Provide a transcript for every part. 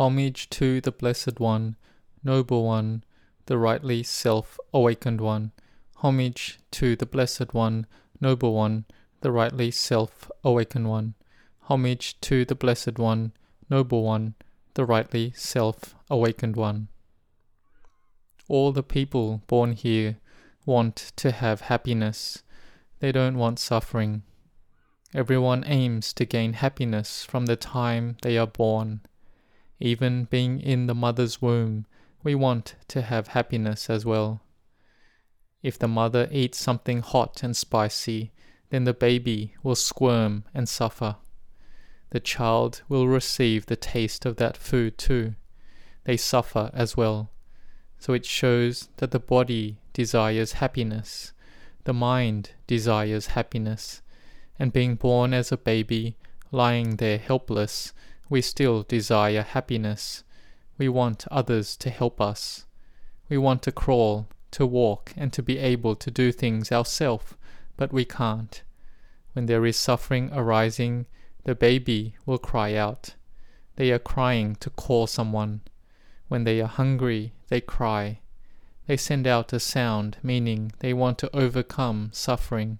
Homage to the Blessed One, Noble One, the rightly self awakened one. Homage to the Blessed One, Noble One, the rightly self awakened one. Homage to the Blessed One, Noble One, the rightly self awakened one. All the people born here want to have happiness, they don't want suffering. Everyone aims to gain happiness from the time they are born. Even being in the mother's womb, we want to have happiness as well. If the mother eats something hot and spicy, then the baby will squirm and suffer. The child will receive the taste of that food too. They suffer as well. So it shows that the body desires happiness, the mind desires happiness, and being born as a baby, lying there helpless, we still desire happiness. We want others to help us. We want to crawl, to walk, and to be able to do things ourselves, but we can't. When there is suffering arising, the baby will cry out. They are crying to call someone. When they are hungry, they cry. They send out a sound, meaning they want to overcome suffering.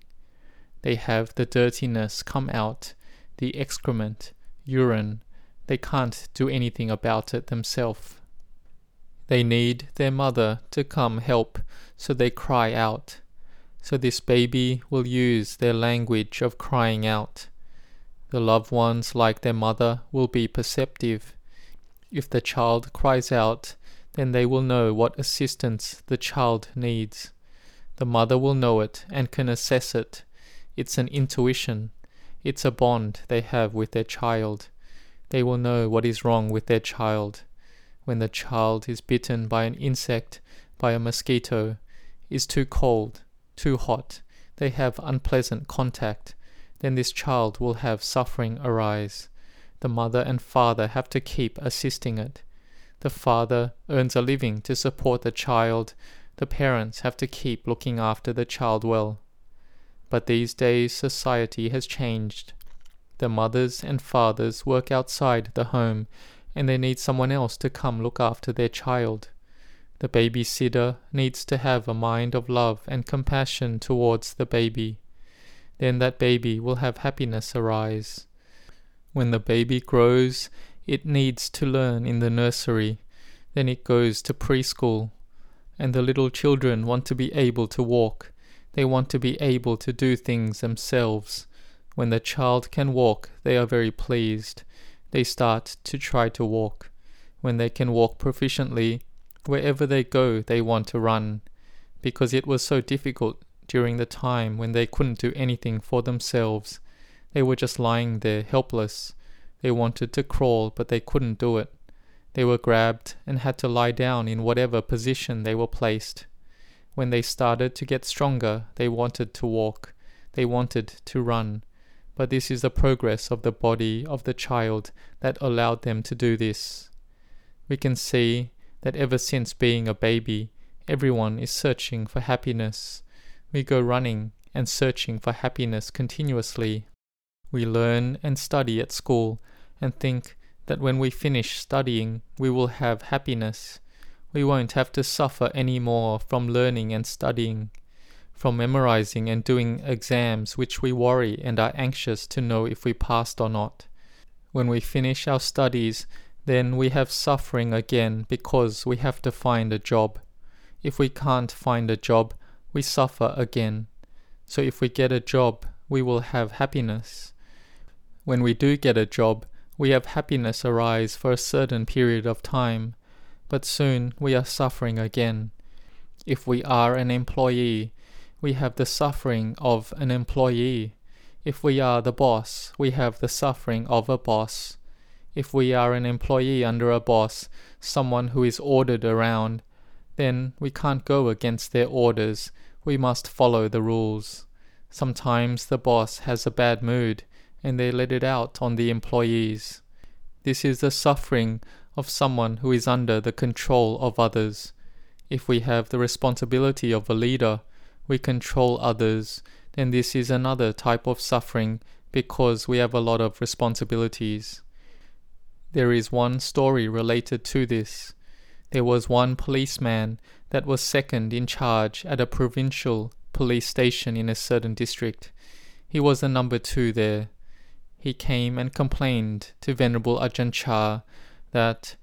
They have the dirtiness come out, the excrement, urine, they can't do anything about it themselves. They need their mother to come help, so they cry out. So this baby will use their language of crying out. The loved ones, like their mother, will be perceptive. If the child cries out, then they will know what assistance the child needs. The mother will know it and can assess it. It's an intuition. It's a bond they have with their child they will know what is wrong with their child. When the child is bitten by an insect, by a mosquito, is too cold, too hot, they have unpleasant contact, then this child will have suffering arise. The mother and father have to keep assisting it. The father earns a living to support the child. The parents have to keep looking after the child well. But these days society has changed. The mothers and fathers work outside the home and they need someone else to come look after their child. The babysitter needs to have a mind of love and compassion towards the baby. Then that baby will have happiness arise. When the baby grows, it needs to learn in the nursery. Then it goes to preschool. And the little children want to be able to walk. They want to be able to do things themselves. When the child can walk, they are very pleased. They start to try to walk. When they can walk proficiently, wherever they go, they want to run. Because it was so difficult during the time when they couldn't do anything for themselves. They were just lying there helpless. They wanted to crawl, but they couldn't do it. They were grabbed and had to lie down in whatever position they were placed. When they started to get stronger, they wanted to walk. They wanted to run but this is the progress of the body of the child that allowed them to do this. We can see that ever since being a baby, everyone is searching for happiness. We go running and searching for happiness continuously. We learn and study at school and think that when we finish studying, we will have happiness. We won't have to suffer any more from learning and studying from memorizing and doing exams which we worry and are anxious to know if we passed or not. When we finish our studies, then we have suffering again because we have to find a job. If we can't find a job, we suffer again. So if we get a job, we will have happiness. When we do get a job, we have happiness arise for a certain period of time, but soon we are suffering again. If we are an employee, we have the suffering of an employee. If we are the boss, we have the suffering of a boss. If we are an employee under a boss, someone who is ordered around, then we can't go against their orders, we must follow the rules. Sometimes the boss has a bad mood and they let it out on the employees. This is the suffering of someone who is under the control of others. If we have the responsibility of a leader, we control others, then this is another type of suffering because we have a lot of responsibilities. There is one story related to this. There was one policeman that was second in charge at a provincial police station in a certain district. He was the number two there. He came and complained to Venerable Ajahn Chah that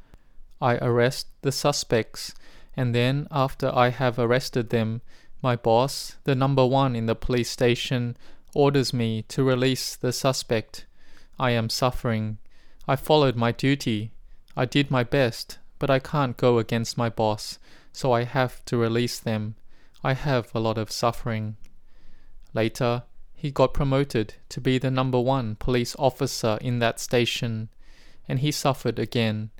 I arrest the suspects, and then after I have arrested them, my boss, the number one in the police station, orders me to release the suspect. I am suffering. I followed my duty. I did my best, but I can't go against my boss, so I have to release them. I have a lot of suffering. Later, he got promoted to be the number one police officer in that station, and he suffered again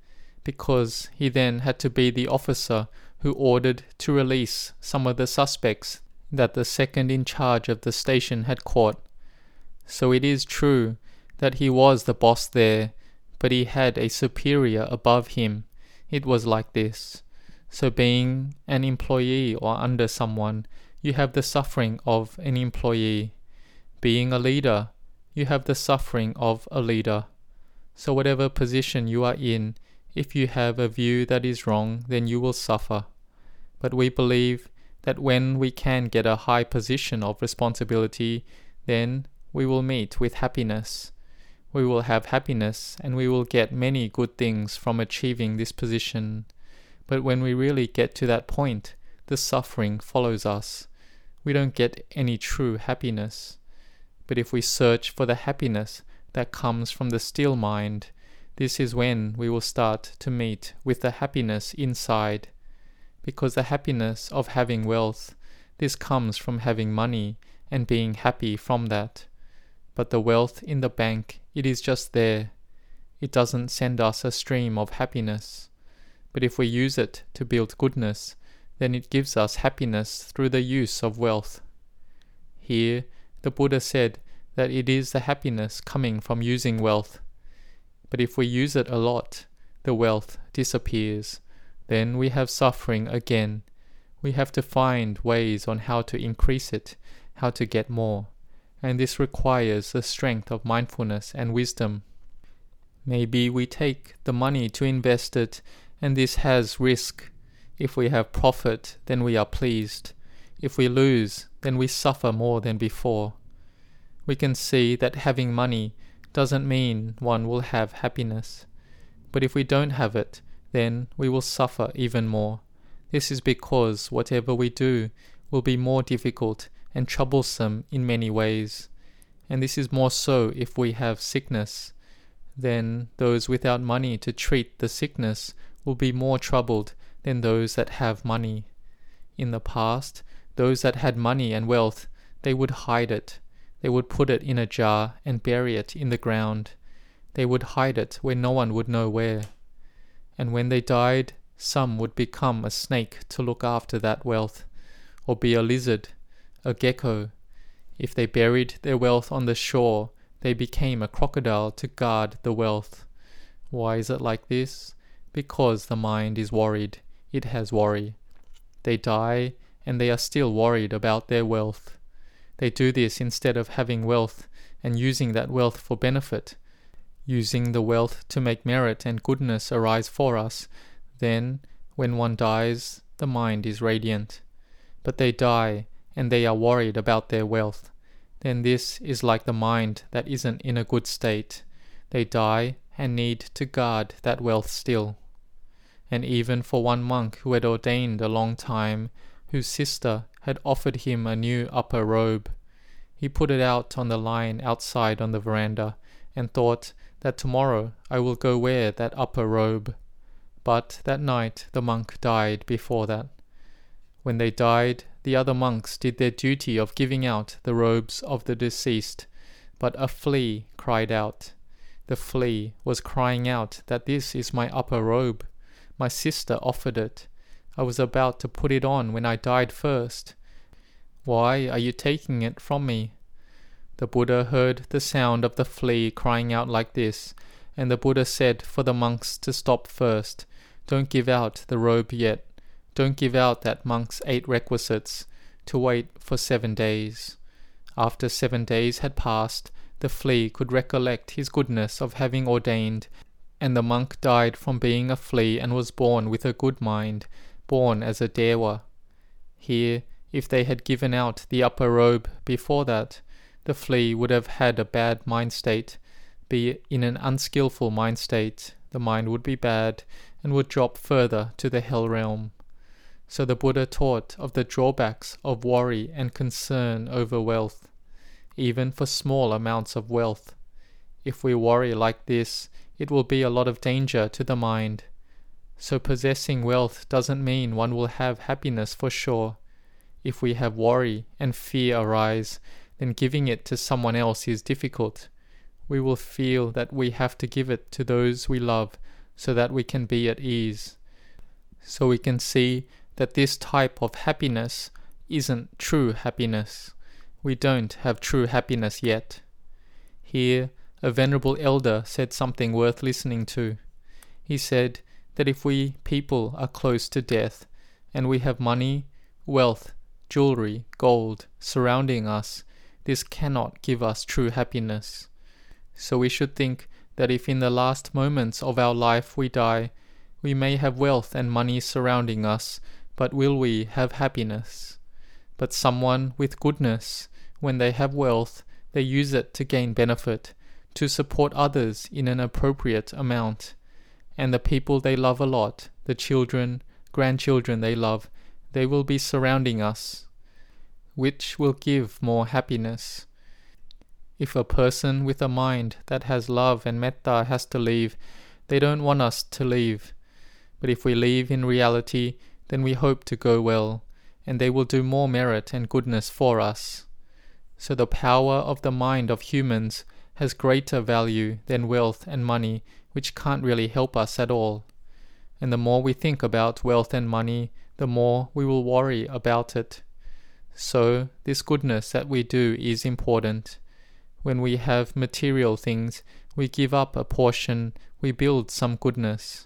because he then had to be the officer who ordered to release some of the suspects that the second in charge of the station had caught. So it is true that he was the boss there, but he had a superior above him. It was like this. So, being an employee or under someone, you have the suffering of an employee. Being a leader, you have the suffering of a leader. So, whatever position you are in, if you have a view that is wrong, then you will suffer. But we believe that when we can get a high position of responsibility, then we will meet with happiness. We will have happiness and we will get many good things from achieving this position. But when we really get to that point, the suffering follows us. We don't get any true happiness. But if we search for the happiness that comes from the still mind, this is when we will start to meet with the happiness inside. Because the happiness of having wealth, this comes from having money and being happy from that. But the wealth in the bank, it is just there. It doesn't send us a stream of happiness. But if we use it to build goodness, then it gives us happiness through the use of wealth. Here, the Buddha said that it is the happiness coming from using wealth but if we use it a lot, the wealth disappears. Then we have suffering again. We have to find ways on how to increase it, how to get more. And this requires the strength of mindfulness and wisdom. Maybe we take the money to invest it, and this has risk. If we have profit, then we are pleased. If we lose, then we suffer more than before. We can see that having money doesn't mean one will have happiness. But if we don't have it, then we will suffer even more. This is because whatever we do will be more difficult and troublesome in many ways. And this is more so if we have sickness. Then those without money to treat the sickness will be more troubled than those that have money. In the past, those that had money and wealth, they would hide it they would put it in a jar and bury it in the ground. They would hide it where no one would know where. And when they died, some would become a snake to look after that wealth, or be a lizard, a gecko. If they buried their wealth on the shore, they became a crocodile to guard the wealth. Why is it like this? Because the mind is worried. It has worry. They die, and they are still worried about their wealth. They do this instead of having wealth and using that wealth for benefit, using the wealth to make merit and goodness arise for us. Then, when one dies, the mind is radiant. But they die and they are worried about their wealth. Then this is like the mind that isn't in a good state. They die and need to guard that wealth still. And even for one monk who had ordained a long time, whose sister had offered him a new upper robe. He put it out on the line outside on the veranda and thought that tomorrow I will go wear that upper robe. But that night the monk died before that. When they died, the other monks did their duty of giving out the robes of the deceased, but a flea cried out. The flea was crying out that this is my upper robe. My sister offered it. I was about to put it on when I died first. Why are you taking it from me? The Buddha heard the sound of the flea crying out like this, and the Buddha said for the monks to stop first. Don't give out the robe yet. Don't give out that monk's eight requisites, to wait for seven days. After seven days had passed, the flea could recollect his goodness of having ordained And the monk died from being a flea and was born with a good mind, born as a Dewa. Here, if they had given out the upper robe before that, the flea would have had a bad mind state, be in an unskilful mind state, the mind would be bad and would drop further to the hell realm. So the Buddha taught of the drawbacks of worry and concern over wealth, even for small amounts of wealth. If we worry like this, it will be a lot of danger to the mind. So possessing wealth doesn't mean one will have happiness for sure. If we have worry and fear arise, then giving it to someone else is difficult. We will feel that we have to give it to those we love so that we can be at ease. So we can see that this type of happiness isn't true happiness. We don't have true happiness yet. Here, a venerable elder said something worth listening to. He said that if we people are close to death and we have money, wealth, jewelry, gold surrounding us, this cannot give us true happiness. So we should think that if in the last moments of our life we die, we may have wealth and money surrounding us, but will we have happiness? But someone with goodness, when they have wealth, they use it to gain benefit, to support others in an appropriate amount. And the people they love a lot, the children, grandchildren they love, they will be surrounding us. Which will give more happiness? If a person with a mind that has love and metta has to leave, they don't want us to leave. But if we leave in reality, then we hope to go well, and they will do more merit and goodness for us. So the power of the mind of humans has greater value than wealth and money, which can't really help us at all. And the more we think about wealth and money, the more we will worry about it. So, this goodness that we do is important. When we have material things, we give up a portion, we build some goodness.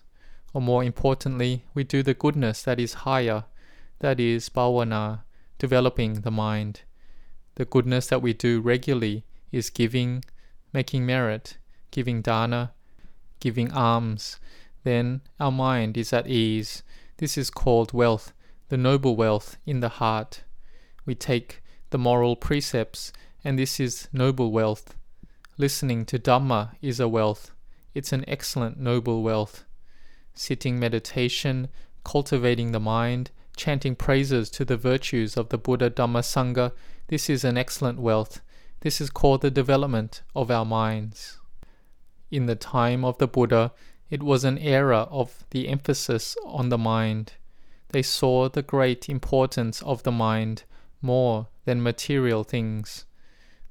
Or more importantly, we do the goodness that is higher, that is bhavana, developing the mind. The goodness that we do regularly is giving, making merit, giving dana, giving alms, then our mind is at ease. This is called wealth, the noble wealth in the heart. We take the moral precepts, and this is noble wealth. Listening to Dhamma is a wealth. It's an excellent noble wealth. Sitting meditation, cultivating the mind, chanting praises to the virtues of the Buddha Dhamma Sangha, this is an excellent wealth. This is called the development of our minds. In the time of the Buddha, it was an era of the emphasis on the mind. They saw the great importance of the mind more than material things.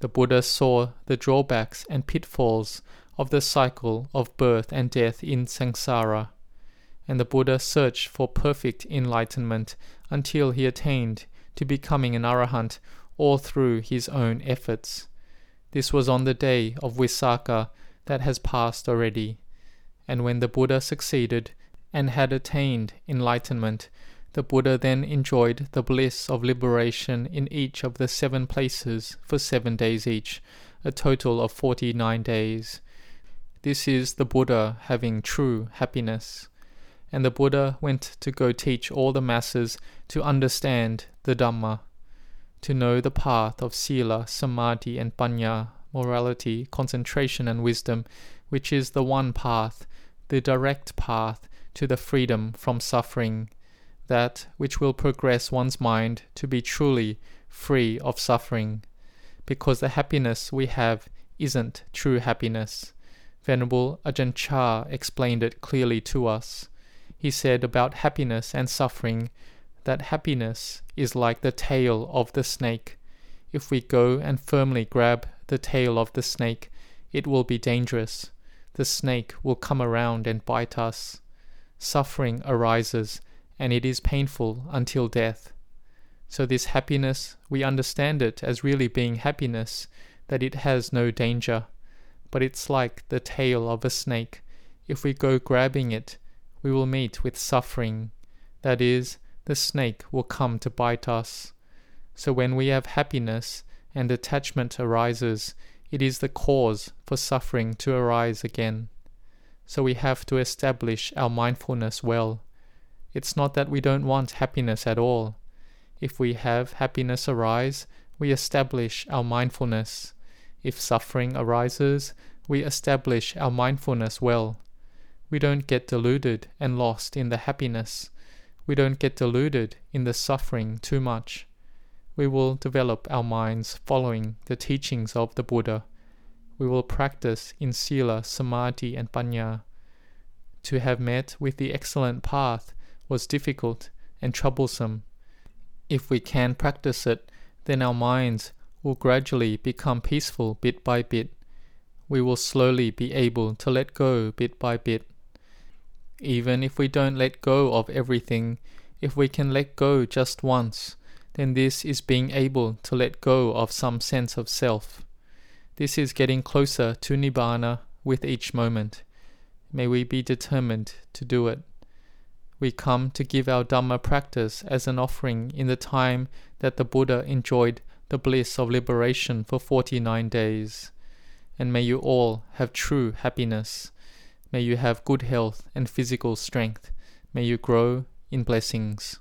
The Buddha saw the drawbacks and pitfalls of the cycle of birth and death in samsara, and the Buddha searched for perfect enlightenment until he attained to becoming an arahant all through his own efforts. This was on the day of Visakha that has passed already. And when the Buddha succeeded and had attained enlightenment, the Buddha then enjoyed the bliss of liberation in each of the seven places for seven days each, a total of forty nine days. This is the Buddha having true happiness. And the Buddha went to go teach all the masses to understand the Dhamma to know the path of sila, samadhi, and panya, morality, concentration, and wisdom, which is the one path, the direct path to the freedom from suffering, that which will progress one's mind to be truly free of suffering. Because the happiness we have isn't true happiness. Venerable Ajahn Chah explained it clearly to us. He said about happiness and suffering that happiness is like the tail of the snake. If we go and firmly grab the tail of the snake, it will be dangerous. The snake will come around and bite us. Suffering arises, and it is painful until death. So, this happiness, we understand it as really being happiness, that it has no danger. But it's like the tail of a snake. If we go grabbing it, we will meet with suffering. That is, the snake will come to bite us. So when we have happiness and attachment arises, it is the cause for suffering to arise again. So we have to establish our mindfulness well. It's not that we don't want happiness at all. If we have happiness arise, we establish our mindfulness. If suffering arises, we establish our mindfulness well. We don't get deluded and lost in the happiness. We don't get deluded in the suffering too much. We will develop our minds following the teachings of the Buddha. We will practice in Sila, Samadhi, and Panya. To have met with the excellent path was difficult and troublesome. If we can practice it, then our minds will gradually become peaceful bit by bit. We will slowly be able to let go bit by bit. Even if we don't let go of everything, if we can let go just once, then this is being able to let go of some sense of self. This is getting closer to Nibbana with each moment. May we be determined to do it. We come to give our Dhamma practice as an offering in the time that the Buddha enjoyed the bliss of liberation for 49 days. And may you all have true happiness. May you have good health and physical strength. May you grow in blessings.